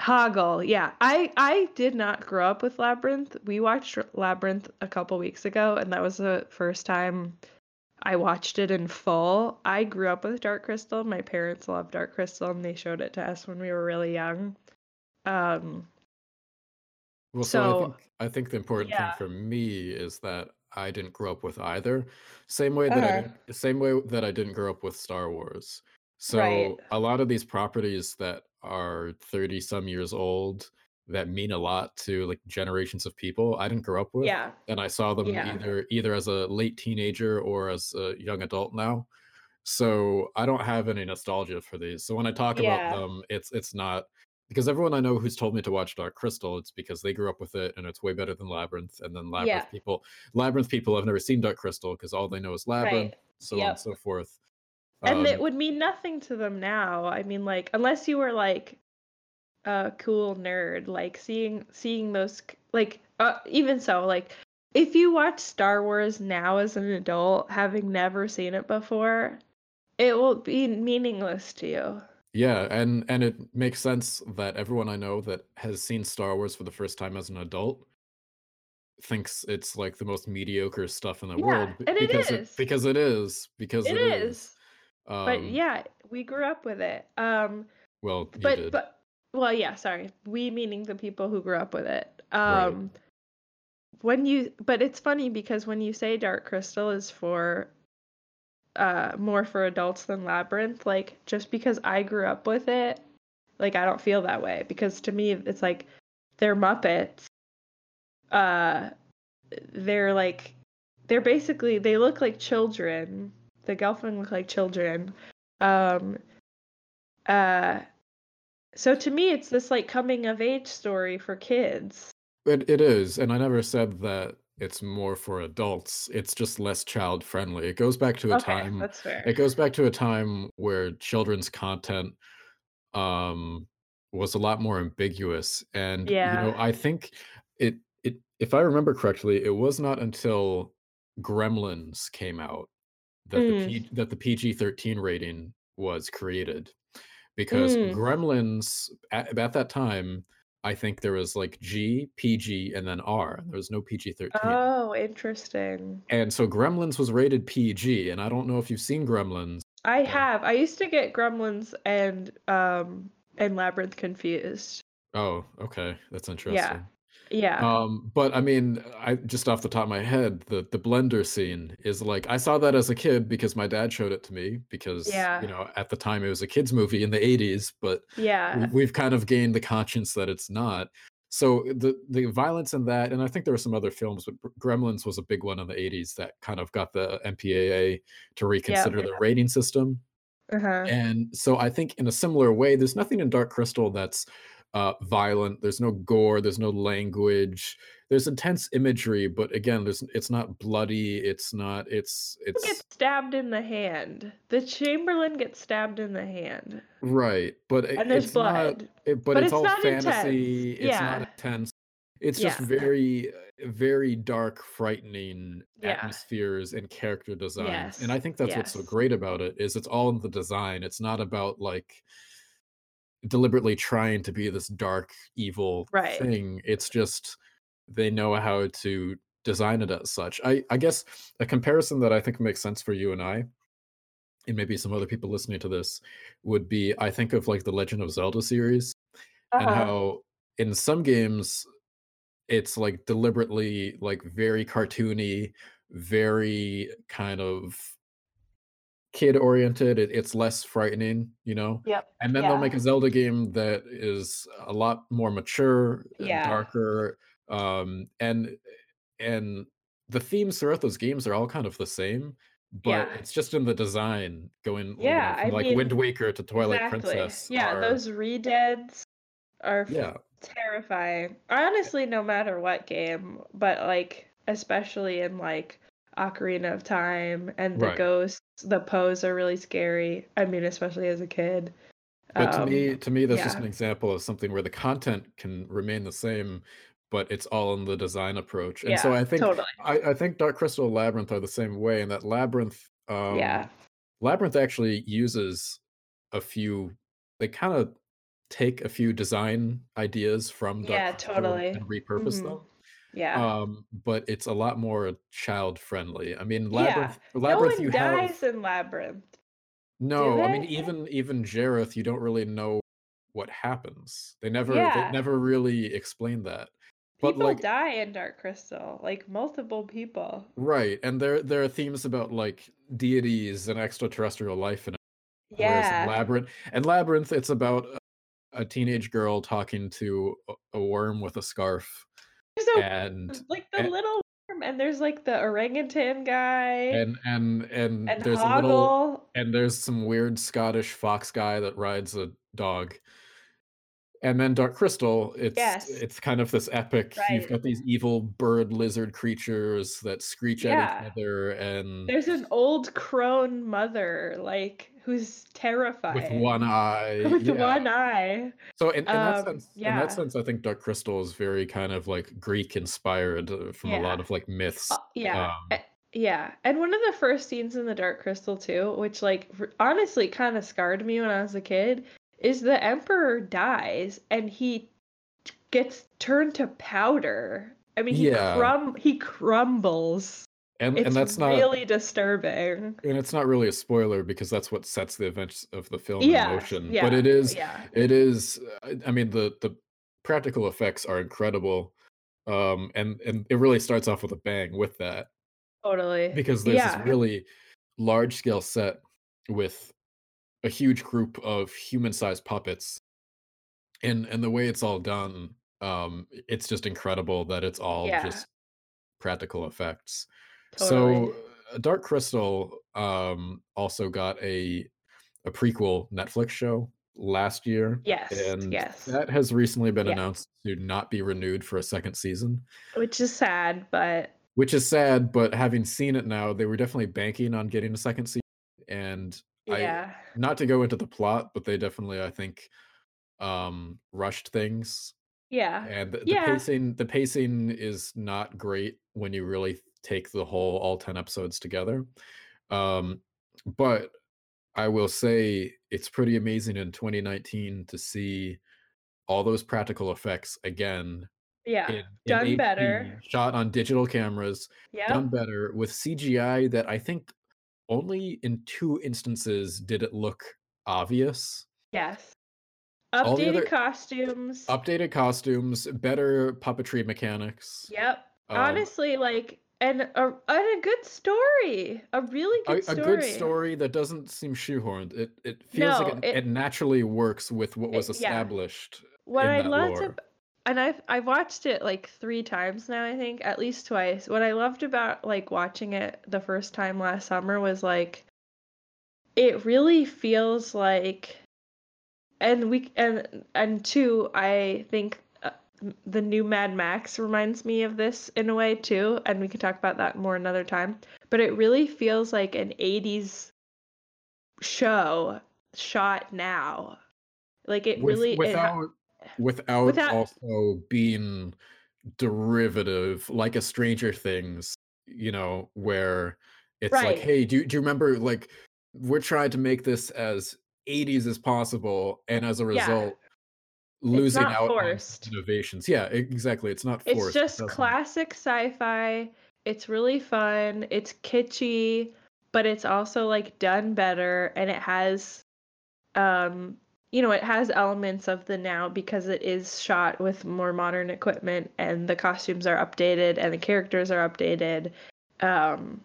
Hoggle, yeah. I I did not grow up with Labyrinth. We watched Labyrinth a couple weeks ago, and that was the first time I watched it in full. I grew up with Dark Crystal. My parents loved Dark Crystal, and they showed it to us when we were really young. Um, Well, so I think I think the important thing for me is that I didn't grow up with either. Same way that I Uh, didn't same way that I didn't grow up with Star Wars. right. So a lot of these properties that are 30 some years old that mean a lot to like generations of people, I didn't grow up with. Yeah. And I saw them Yeah. either either as a late teenager or as a young adult now. So I don't have any nostalgia for these. So when I talk about them, it's it's not because everyone I know who's told me to watch Dark Crystal, it's because they grew up with it and it's way better than Labyrinth. And then Yeah. Labyrinth people, Labyrinth people have never seen Dark Crystal because all they know is Labyrinth, Right. so on and so forth. And it Um, would mean nothing to them now. I mean, like, unless you were like a cool nerd, like seeing seeing those like uh, even so, like if you watch Star Wars now as an adult, having never seen it before, it will be meaningless to you. Yeah, and and it makes sense that everyone I know that has seen Star Wars for the first time as an adult thinks it's like the most mediocre stuff in the Yeah, world and because it is. because it is because It it is. is. But Um, yeah, we grew up with it. Um well, you but did. but well, yeah, sorry. We meaning the people who grew up with it. Right. Um when you but it's funny because when you say Dark Crystal is for uh more for adults than Labyrinth, like just because I grew up with it, like I don't feel that way because to me it's like they're Muppets. Uh they're like they're basically they look like children. The Gelfling look like children. Um uh so to me it's this like coming of age story for kids. It it is, and I never said that it's more for adults. It's just less child friendly. It goes back to a Okay, time that's fair. it goes back to a time where children's content um was a lot more ambiguous. And yeah. you know. I think it it if I remember correctly, it was not until Gremlins came out that the Mm. P that the PG-13 rating was created because Mm. Gremlins at, at that time, I think there was like G, PG, and then R. There was no PG-13. Oh, interesting. And so Gremlins was rated PG, and I don't know if you've seen Gremlins. I have. I used to get Gremlins and um and Labyrinth confused. Oh, okay, that's interesting. Yeah. Um, but I mean, I just off the top of my head, the the blender scene is like I saw that as a kid because my dad showed it to me because Yeah. you know at the time it was a kids movie in the 80s, but Yeah. we- we've kind of gained the conscience that it's not. So the the violence in that, and I think there were some other films, but Gremlins was a big one in the 80s that kind of got the MPAA to reconsider the rating system. Uh-huh. And so I think in a similar way, there's nothing in Dark Crystal that's uh, violent. There's no gore. There's no language. There's intense imagery, but again, there's it's not bloody. It's not. It's it's gets stabbed in the hand. The Chamberlain gets stabbed in the hand. right, but it, And there's it's not. blood. It, but, But it's, it's all not intense. fantasy. It's not Yeah. intense. It's just Yeah. very, uh, very dark, frightening Yeah. atmospheres and character designs. And I think that's what's so great about it is it's all in the design. It's not about like deliberately trying to be this dark, evil Right. thing. It's just they know how to design it as such. I I guess a comparison that I think makes sense for you and I, and maybe some other people listening to this, would be I think of like the Legend of Zelda series and Uh-huh. how in some games it's like deliberately like very cartoony, very kind of kid oriented. It, it's less frightening, you know. Yep. And then they'll make a Zelda game that is a lot more mature, and Yeah. darker, um, and and the themes throughout those games are all kind of the same, but Yeah. it's just in the design going, Yeah, from like mean, Wind Waker to Twilight Exactly. Princess Yeah, are those redeads are yeah, terrifying. Honestly, no matter what game, but like especially in like Ocarina of Time and the right. ghosts, the Poes are really scary. I mean, especially as a kid. But to Um, me, to me, that's just an example of something where the content can remain the same, but it's all in the design approach. And so I think totally. I, I think Dark Crystal and Labyrinth are the same way, and that Labyrinth um Yeah. Labyrinth actually uses a few they kind of take a few design ideas from Dark Yeah, Crystal and, totally. and repurpose hmm them. Yeah. Um, but it's a lot more child friendly. I mean, Yeah. Labyrinth No one you dies have in Labyrinth, no, I mean even even Jareth, you don't really know what happens. They never they never really explain that. But People like die in Dark Crystal, like multiple people. right, and there there are themes about like deities and extraterrestrial life and Yeah. Labyrinth and Labyrinth it's about a, a teenage girl talking to a worm with a scarf A and like the and little worm, and there's like the orangutan guy and and, and and there's a little and there's some weird Scottish fox guy that rides a dog. And then Dark Crystal, it's Yes, it's kind of this epic. You've got these evil bird lizard creatures that screech at each other and There's an old crone mother, like who's terrified with one eye. with Yeah. one eye. So in, in that Um, sense, in that sense, I think Dark Crystal is very kind of like Greek inspired from a lot of like myths. uh, yeah, Um, eh, yeah. And one of the first scenes in the Dark Crystal too, which like honestly kind of scarred me when I was a kid, is the Emperor dies and he gets turned to powder. I mean, he yeah, crum he crumbles. And and that's not really disturbing. and it's not really a spoiler because that's what sets the events of the film in motion Yeah. But it is yeah, it is uh, I mean the the practical effects are incredible. Um and and it really starts off with a bang with that totally. because there's this Yeah, really large scale set with a huge group of human-sized puppets and and the way it's all done um it's just incredible that it's all yeah, just practical effects. Totally. So uh, Dark Crystal um also got a a prequel Netflix show last year Yes, and yes, that has recently been yeah. announced to not be renewed for a second season, Which is sad, but which is sad, but having seen it now, they were definitely banking on getting a second season and I yeah, not to go into the plot, but they definitely I think um rushed things. Yeah, and the, the pacing the pacing is not great when you really take the whole all 10 episodes together um but i will say it's pretty amazing in 2019 to see all those practical effects again yeah. in in Done hd better. shot on digital cameras Yeah. done better with cgi that i think only in two instances did it look obvious Yes. Updated other costumes. updated costumes better puppetry mechanics Yep. um Honestly, like, and a and a good story. A really a, story. a good story. that doesn't seem shoehorned. It it feels like it, it, it naturally works with what was it yeah. established What in I loved ab- and I've I've watched it like three times now, I think, at least twice. What I loved about like watching it the first time last summer was like it really feels like and we and and two, I think the new Mad Max reminds me of this in a way too, and we can talk about that more another time. But it really feels like an '80s show shot now. Like it With, really it without without without also being derivative like a Stranger Things, you know, where it's like, hey, do you, do you remember like we're trying to make this as 80s as possible, and as a result, it's losing out forced. innovations. Yeah, exactly. It's not It's forced. It just doesn't. classic sci-fi. It's really fun. It's kitschy, but it's also like done better and it has um you know, it has elements of the now because it is shot with more modern equipment and the costumes are updated and the characters are updated. Um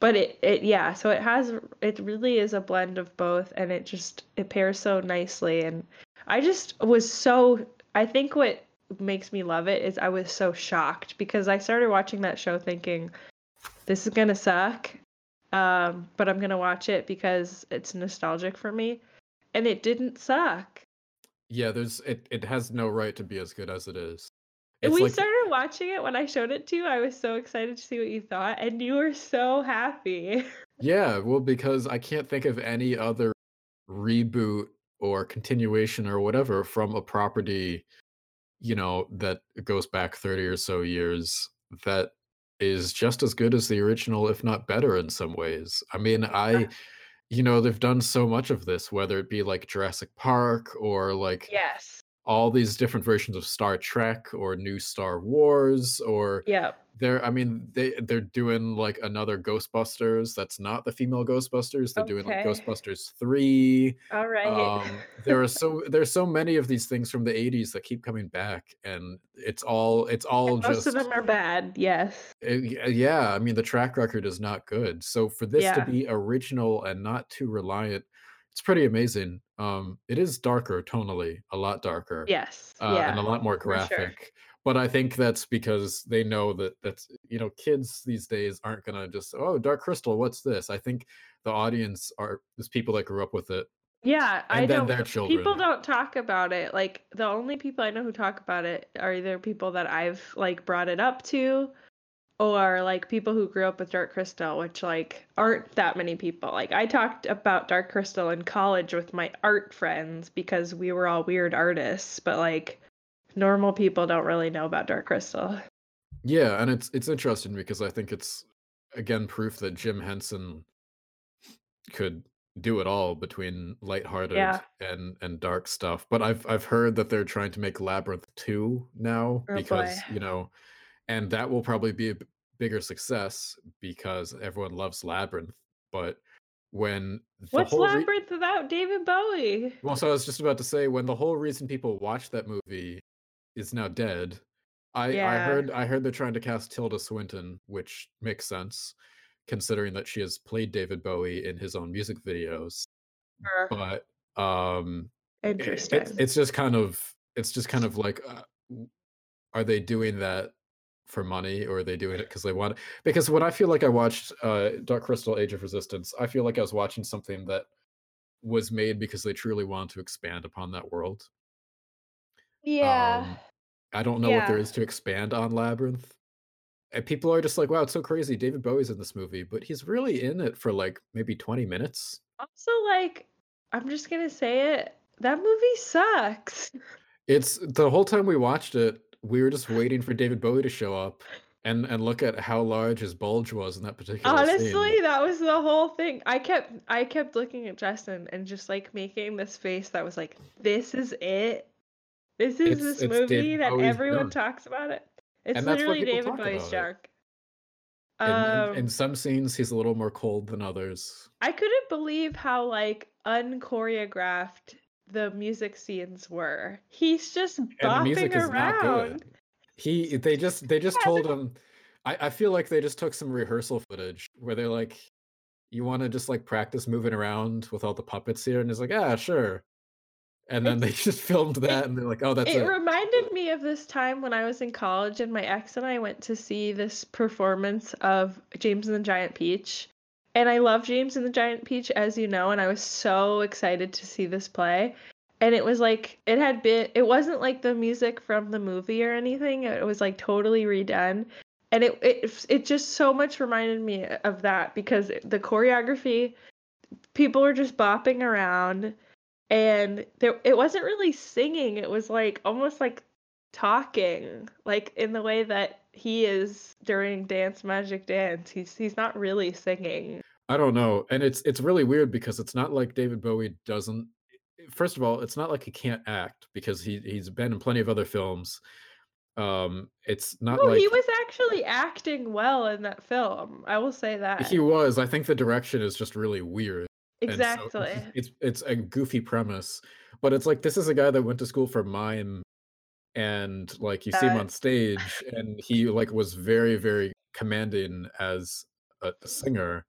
but it it yeah, so it has it really is a blend of both and it just it pairs so nicely and I just was so I think what makes me love it is I was so shocked because I started watching that show thinking this is gonna suck, um, but I'm gonna watch it because it's nostalgic for me, and it didn't suck. Yeah, there's it. It has no right to be as good as it is. And It's we like started watching it when I showed it to you. I was so excited to see what you thought, and you were so happy. Yeah, well, because I can't think of any other reboot or continuation or whatever from a property, you know, that goes back 30 or so years that is just as good as the original, if not better in some ways. I mean, I, you know, they've done so much of this, whether it be like Jurassic Park or like Yes. all these different versions of Star Trek or new Star Wars or Yep. They're I mean they they're doing like another Ghostbusters that's not the female Ghostbusters. They're doing like Ghostbusters 3. All right. Um there are so there's so many of these things from the 80s that keep coming back and it's all it's all And most of them are bad. Yes. uh, y- yeah, I mean the track record is not good. So for this to be original and not too reliant, it's pretty amazing. Um it is darker tonally, a lot darker Yes. uh, and a lot more graphic. But I think that's because they know that that's you know kids these days aren't gonna just oh Dark Crystal what's this? I think the audience are is people that grew up with it Yeah, I and then don't. their People don't talk about it. Like the only people I know who talk about it are either people that I've like brought it up to, or like people who grew up with Dark Crystal, which like aren't that many people. Like I talked about Dark Crystal in college with my art friends because we were all weird artists, but like normal people don't really know about Dark Crystal. Yeah, and it's it's interesting because I think it's again proof that Jim Henson could do it all between lighthearted Yeah. and and dark stuff. But I've I've heard that they're trying to make Labyrinth 2 now Oh boy. because, you know, and that will probably be a b- bigger success because everyone loves Labyrinth. But when What's whole re- Labyrinth without David Bowie? well, so I was just about to say when the whole reason people watch that movie is now dead. I I heard I heard they're trying to cast Tilda Swinton, which makes sense considering that she has played David Bowie in his own music videos. Sure. But um i- it's Interesting. it's just kind of it's just kind of like uh, are they doing that for money or are they doing it because they want it? because when I feel like I watched uh Dark Crystal Age of Resistance, I feel like I was watching something that was made because they truly want to expand upon that world. Yeah. Um I don't know what there is to expand on Labyrinth. And people are just like, wow, it's so crazy. David Bowie's in this movie, but he's really in it for like maybe 20 minutes. Also, like, I'm just gonna say it. That movie sucks. It's the whole time we watched it, we were just waiting for David Bowie to show up and and look at how large his bulge was in that particular scene. Honestly, that was the whole thing. I kept I kept looking at Justin and just like making this face that was like, "This is it. This is It's this it's movie David that Bowie's everyone talks about it." It's literally David Bowie's junk. In, in in Um, some scenes he's a little more cold than others. I couldn't believe how like unchoreographed the music scenes were. He's just And the music bopping around. He they just they just told him I, I feel like they just took some rehearsal footage where they're like, you want to just like practice moving around with all the puppets here? And he's like, ah, sure. And then they just filmed that and they're like, oh, that's It it. reminded me of this time when I was in college and my ex and I went to see this performance of James and the Giant Peach. And I love James and the Giant Peach, as you know, and I was so excited to see this play. and it was like it had been it wasn't like the music from the movie or anything. It was like totally redone. And it it it just so much reminded me of that because the choreography people were just bopping around and there it wasn't really singing. It was like almost like talking like in the way that he is during Dance Magic Dance. He's he's not really singing. I don't know. And it's it's really weird because it's not like David Bowie doesn't first of all, it's not like he can't act because he he's been in plenty of other films. Um, it's not No, like he was actually acting well in that film. I will say that. he was. I think the direction is just really weird. And so Exactly. it's it's a goofy premise, but it's like this is a guy that went to school for mime and like you see him uh, on stage and he like was very very commanding as a singer.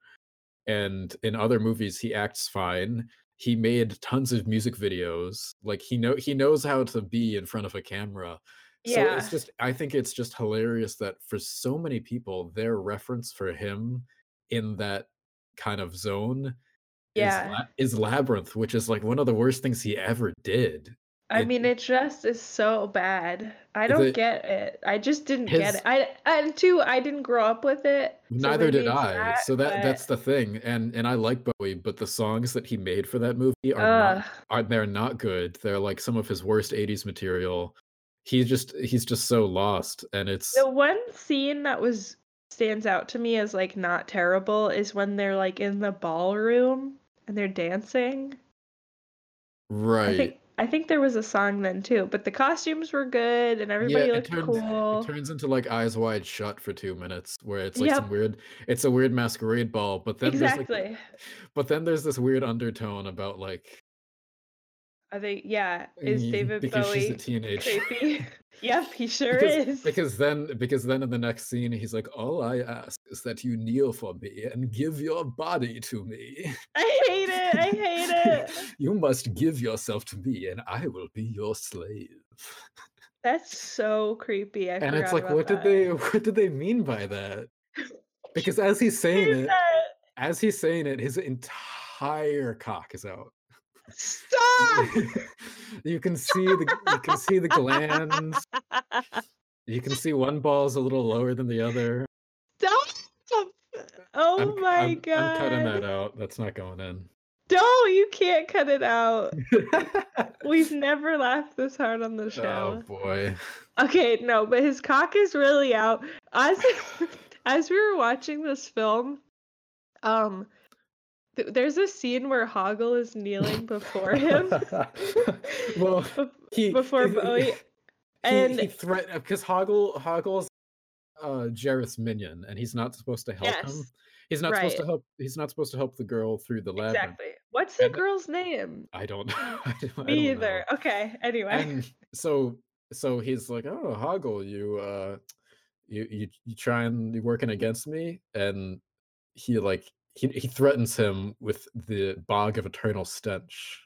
And in other movies he acts fine. He made tons of music videos. Like he know he knows how to be in front of a camera. So it's just i think it's just hilarious that for so many people their reference for him in that kind of zone is Yeah. La- is labyrinth which is like one of the worst things he ever did I it mean, it just is so bad. I don't the get it. I just didn't get it. I and two, I didn't grow up with it, Neither did I. that, So that but that's the thing. And and I like Bowie, but the songs that he made for that movie are not are they're not good. They're like some of his worst 80s material. He's just he's just so lost and it's The one scene that was stands out to me as like not terrible is when they're like in the ballroom and they're dancing. Right. I think I think there was a song then too, but the costumes were good and Yeah, everybody it looked turns it cool. turns into like Eyes Wide Shut for 2 minutes where it's like some weird it's a weird masquerade ball, but then there's like exactly. but then there's this weird undertone about like I think yeah, is David because she's a Bowie teenage creepy? Yep, he sure Because is. because then because then in the next scene he's like, "All I ask is that you kneel for me and give your body to me. I hate it. I hate it. You must give yourself to me, and I will be your slave." That's so creepy. I And it's like, what did they what did they mean by that? Because as he's saying it, that. as he's saying it, his entire cock is out. Stop! You can see the you can see the glands. You can see one ball's a little lower than the other. Stop! I'm Oh my I'm I'm cutting that out. That's not going in. Don't, you can't cut it out. We've never laughed this hard on the show. Oh boy. Okay, no, but his cock is really out. As as we were watching this film, um, th- there's a scene where Hoggle is kneeling before him, Well, he before Bowie, he and he threat because Hoggle Hoggle's uh Jareth's minion, and he's not supposed to help him. yes, He's not supposed right, to help he's not supposed to help the girl through the labyrinth. exactly. What's the And girl's name? I don't I don't I Me don't either. know. Okay, anyway. And so so he's like, "Oh, Hoggle, you uh you you you trying you working against me?" And he like he he threatens him with the bog of eternal stench.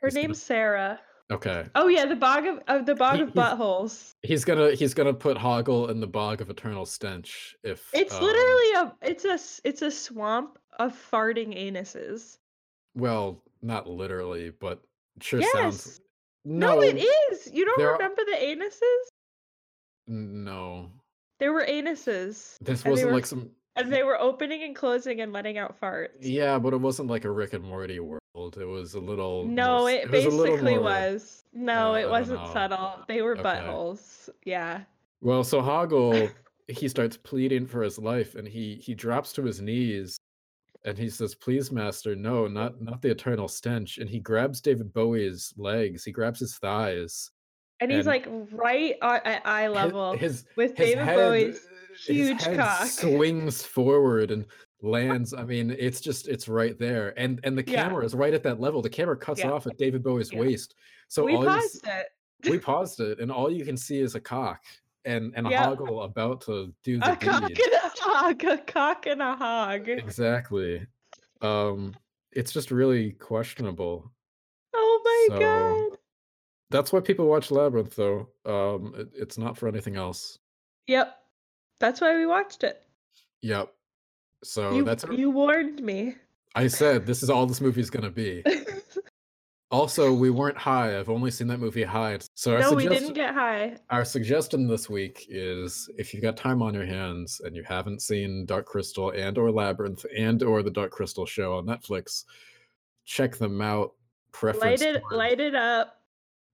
Her He's gonna name's Sarah. okay. Oh yeah, the bog of, of the bog He of buttholes. he's gonna he's gonna put Hoggle in the bog of eternal stench if It's um literally a it's a it's a swamp of farting anuses. well, not literally, but it sure sounds Yes. No, it no, is. You don't there are remember the anuses? no. There were anuses, This wasn't were like some and they were opening and closing and letting out farts. yeah, but it wasn't like a Rick and Morty world. It was a little No, s- it it was basically more was. No, uh, it wasn't subtle. They were Okay. buttholes. Yeah. Well, so Hoggle he starts pleading for his life and he he drops to his knees and he says, "Please, master, no, not not the eternal stench." And he grabs David Bowie's legs. He grabs his thighs And he's and like right at eye level his, with his David head Bowie's huge head cock. swings forward and lands. I mean, it's just it's right there. And and the Yeah. camera is right at that level. The camera cuts Yeah. off at David Bowie's Yeah. waist. So We all you s- paused it. we paused it and all you can see is a cock and and a hoggle about to do A the cock deed and a hog. A cock and a hog. exactly um it's just really questionable Oh my so god. that's why people watch labyrinth though um it, it's not for anything else Yep. That's why we watched it. yep so You that's you warned me. i said this is all this movie's gonna be Also, we weren't high. I've only seen that movie high. So our no, we didn't get high. our suggestion this week is if you've got time on your hands and you haven't seen Dark Crystal and or Labyrinth and or the Dark Crystal show on Netflix, check them out. Preference Light it, toward- light it up.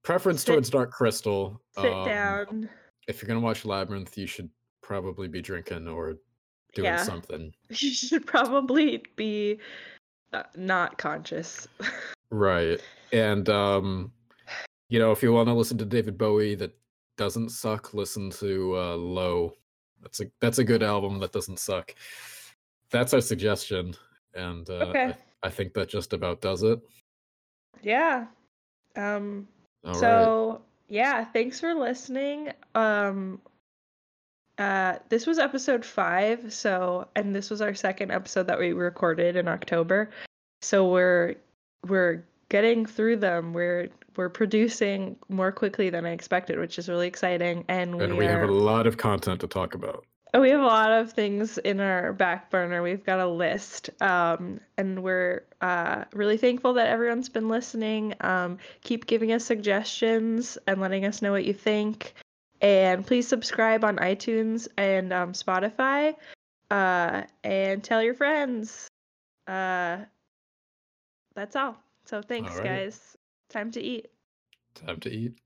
preference sit- towards Dark Crystal. Sit Um, down. If you're gonna watch Labyrinth, you should probably be drinking or doing Yeah. something. You should probably be uh, not conscious. Right. And um you know, if you want to listen to David Bowie that doesn't suck, listen to uh Low. That's a that's a good album that doesn't suck. That's our suggestion. And uh Okay. I, I think that just about does it. yeah. Um. All right. so yeah, thanks for listening. Um. Uh, this was episode five. So, and this was our second episode that we recorded in October. So we're we're getting through them. We're we're producing more quickly than I expected, which is really exciting. And, And we, we are, have a lot of content to talk about. Oh, we have a lot of things in our back burner. We've got a list, um, and we're uh, really thankful that everyone's been listening. Um, keep giving us suggestions and letting us know what you think. And please subscribe on iTunes and um, Spotify. Uh, and tell your friends. Uh, that's all. So thanks, All right. guys. Time to eat. Time to eat.